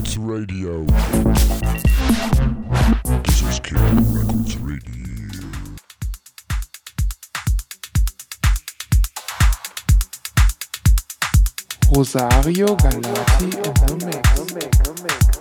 Records Radio. This is Records Radio. Rosario Galati in the mix.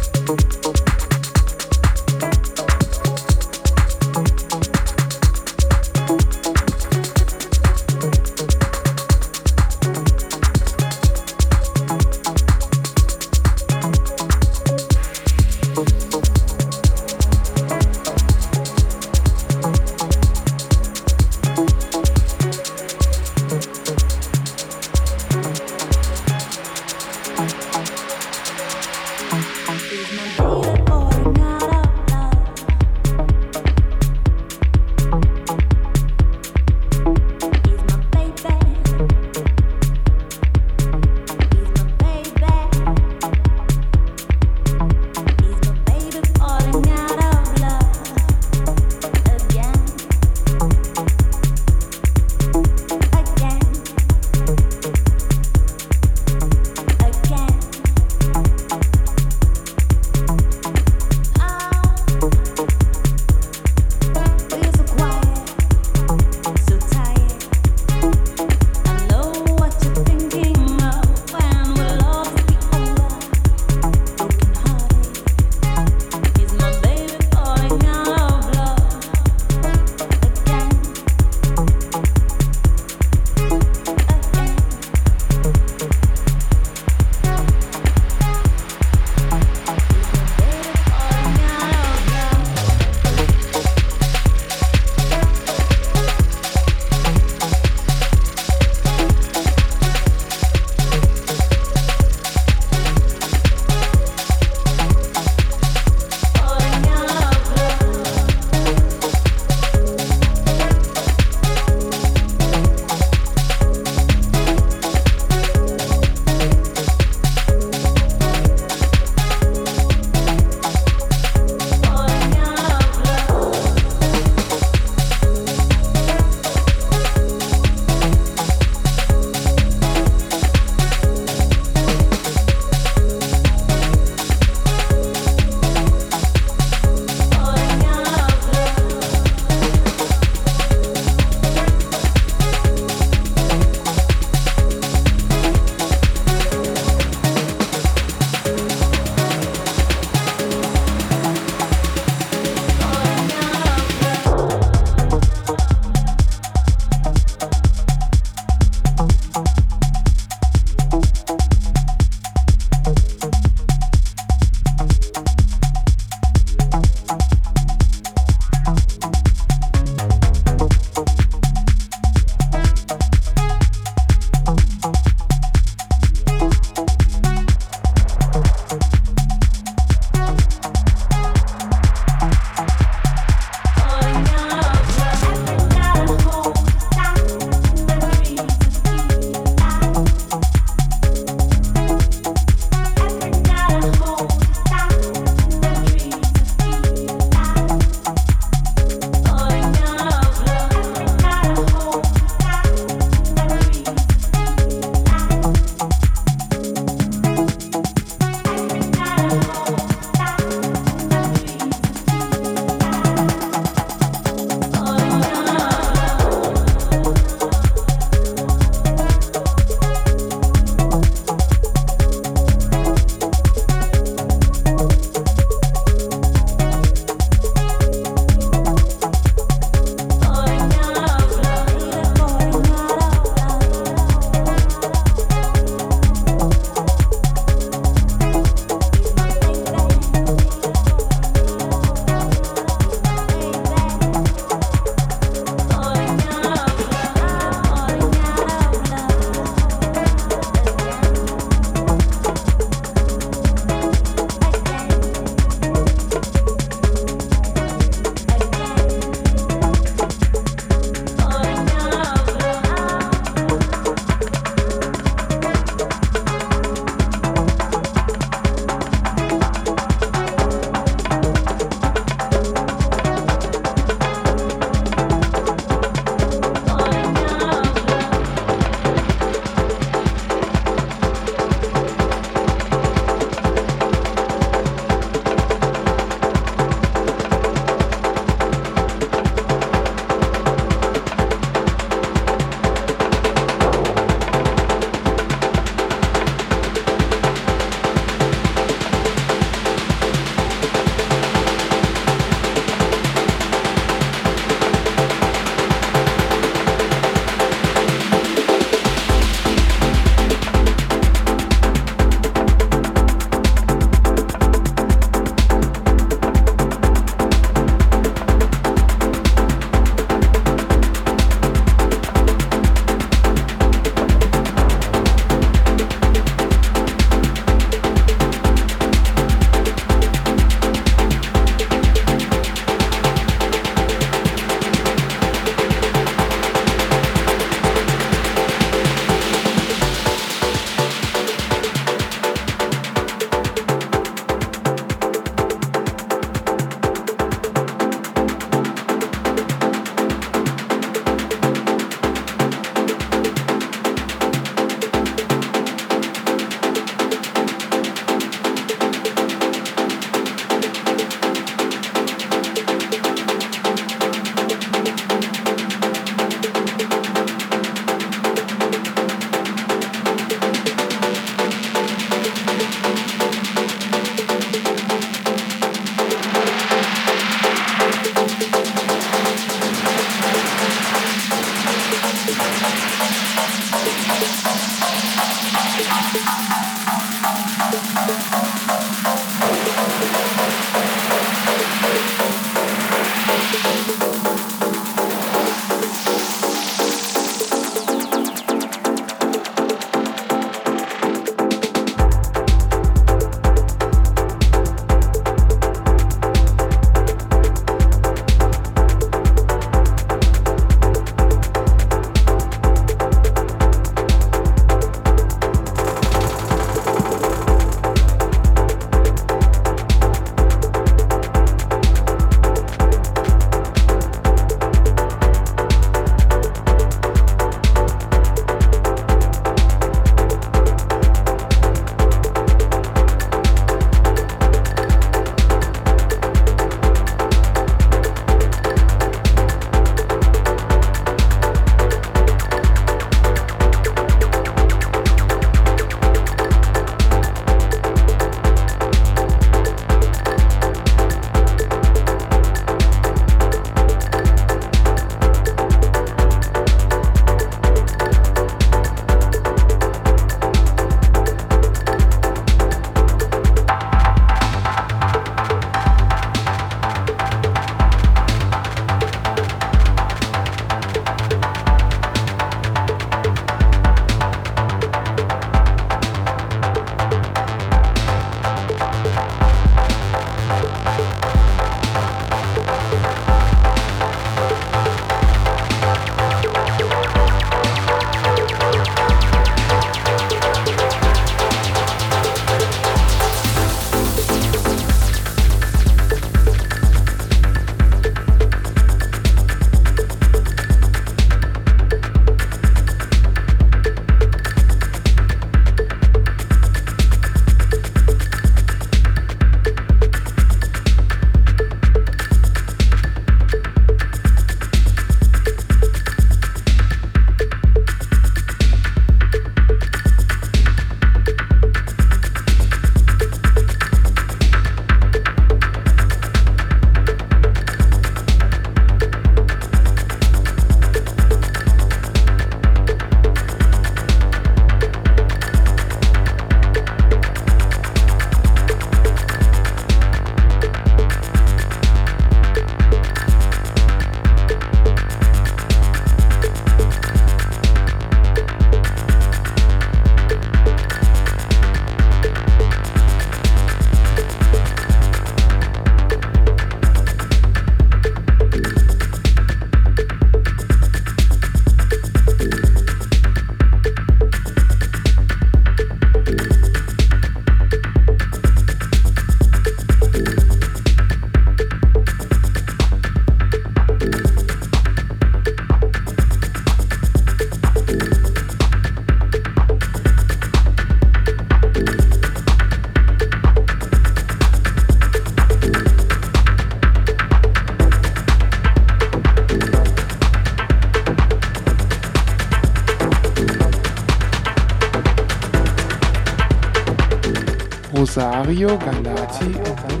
Rosario Galati in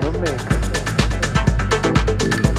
the mix.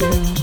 You.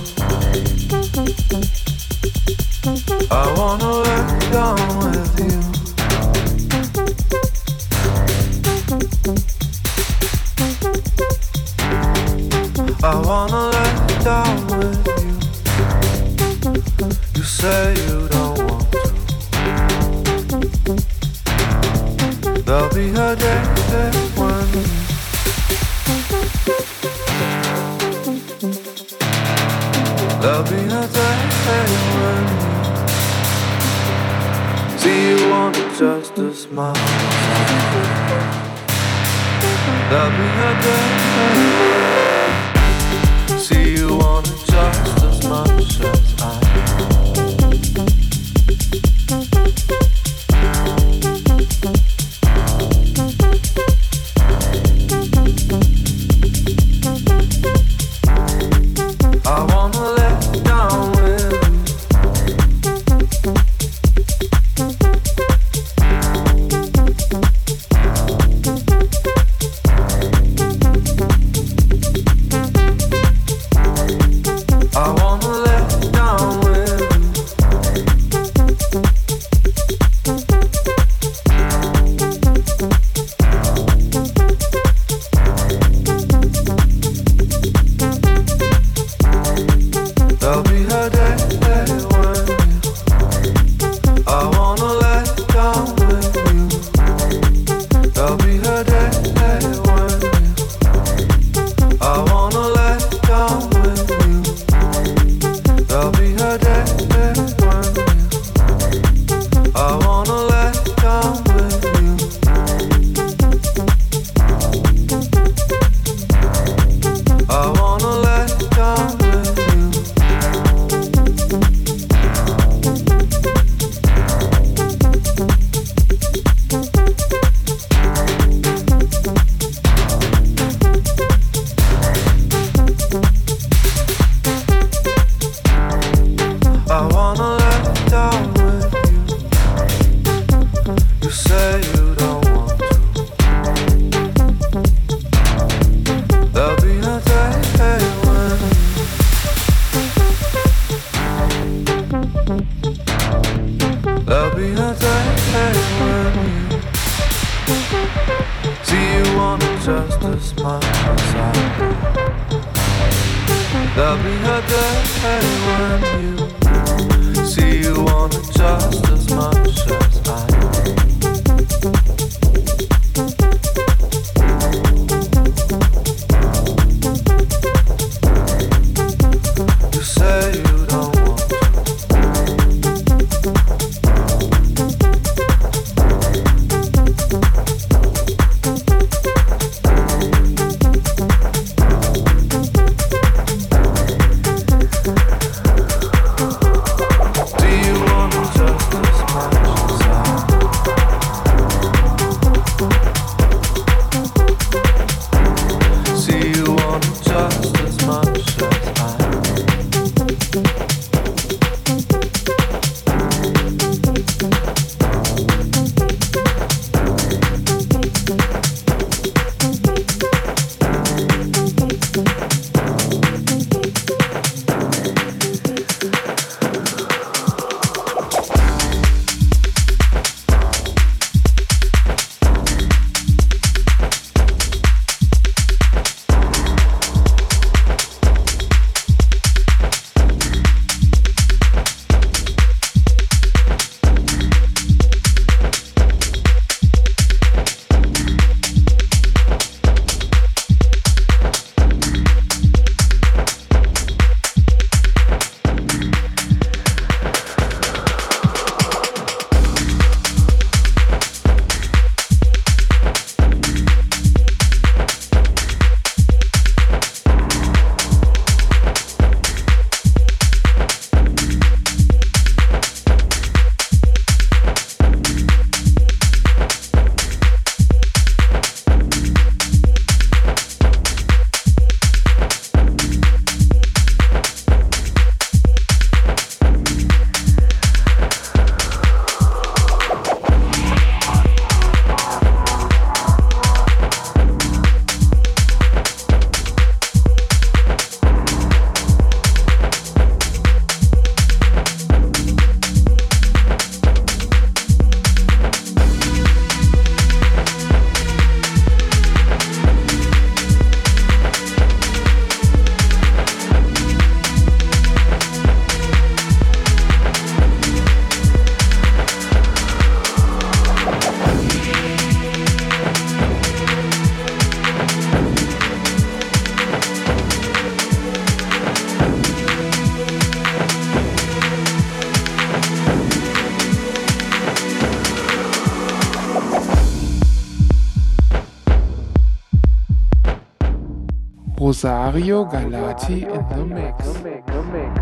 Rosario Galati in the mix.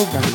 Rosario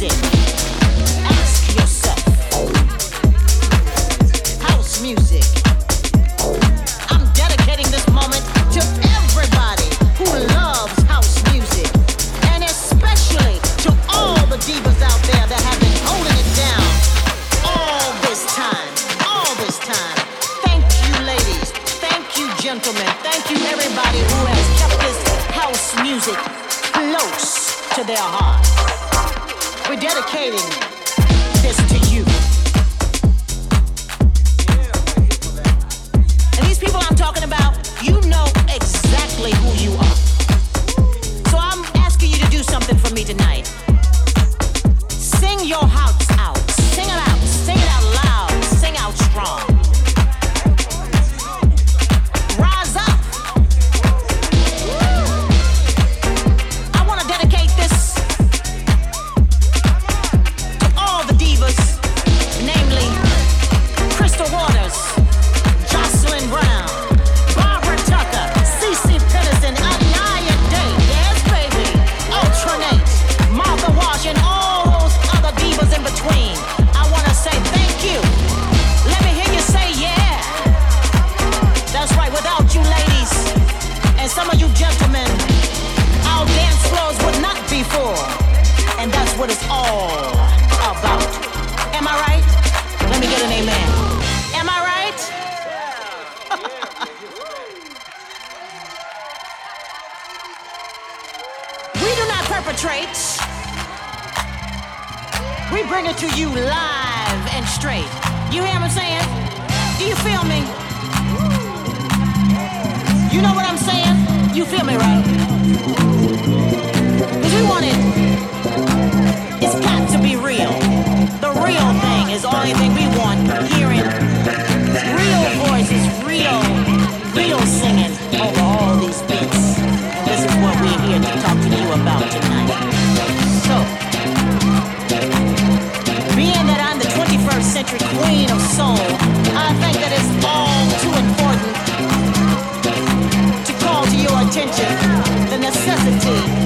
music. We bring it to you live and straight. You hear what I'm saying? Do you feel me? You know what I'm saying? You feel me, right? Cause we want it. It's got to be real. The real thing is the only thing we want hearing. Real voices, real, real singing over all these queen of soul. I think that it's all too important to call to your attention the necessity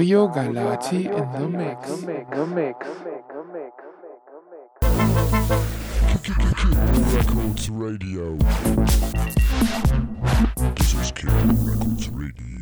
Rosario Galati in the mix. Records Radio. This is Kid Records Radio.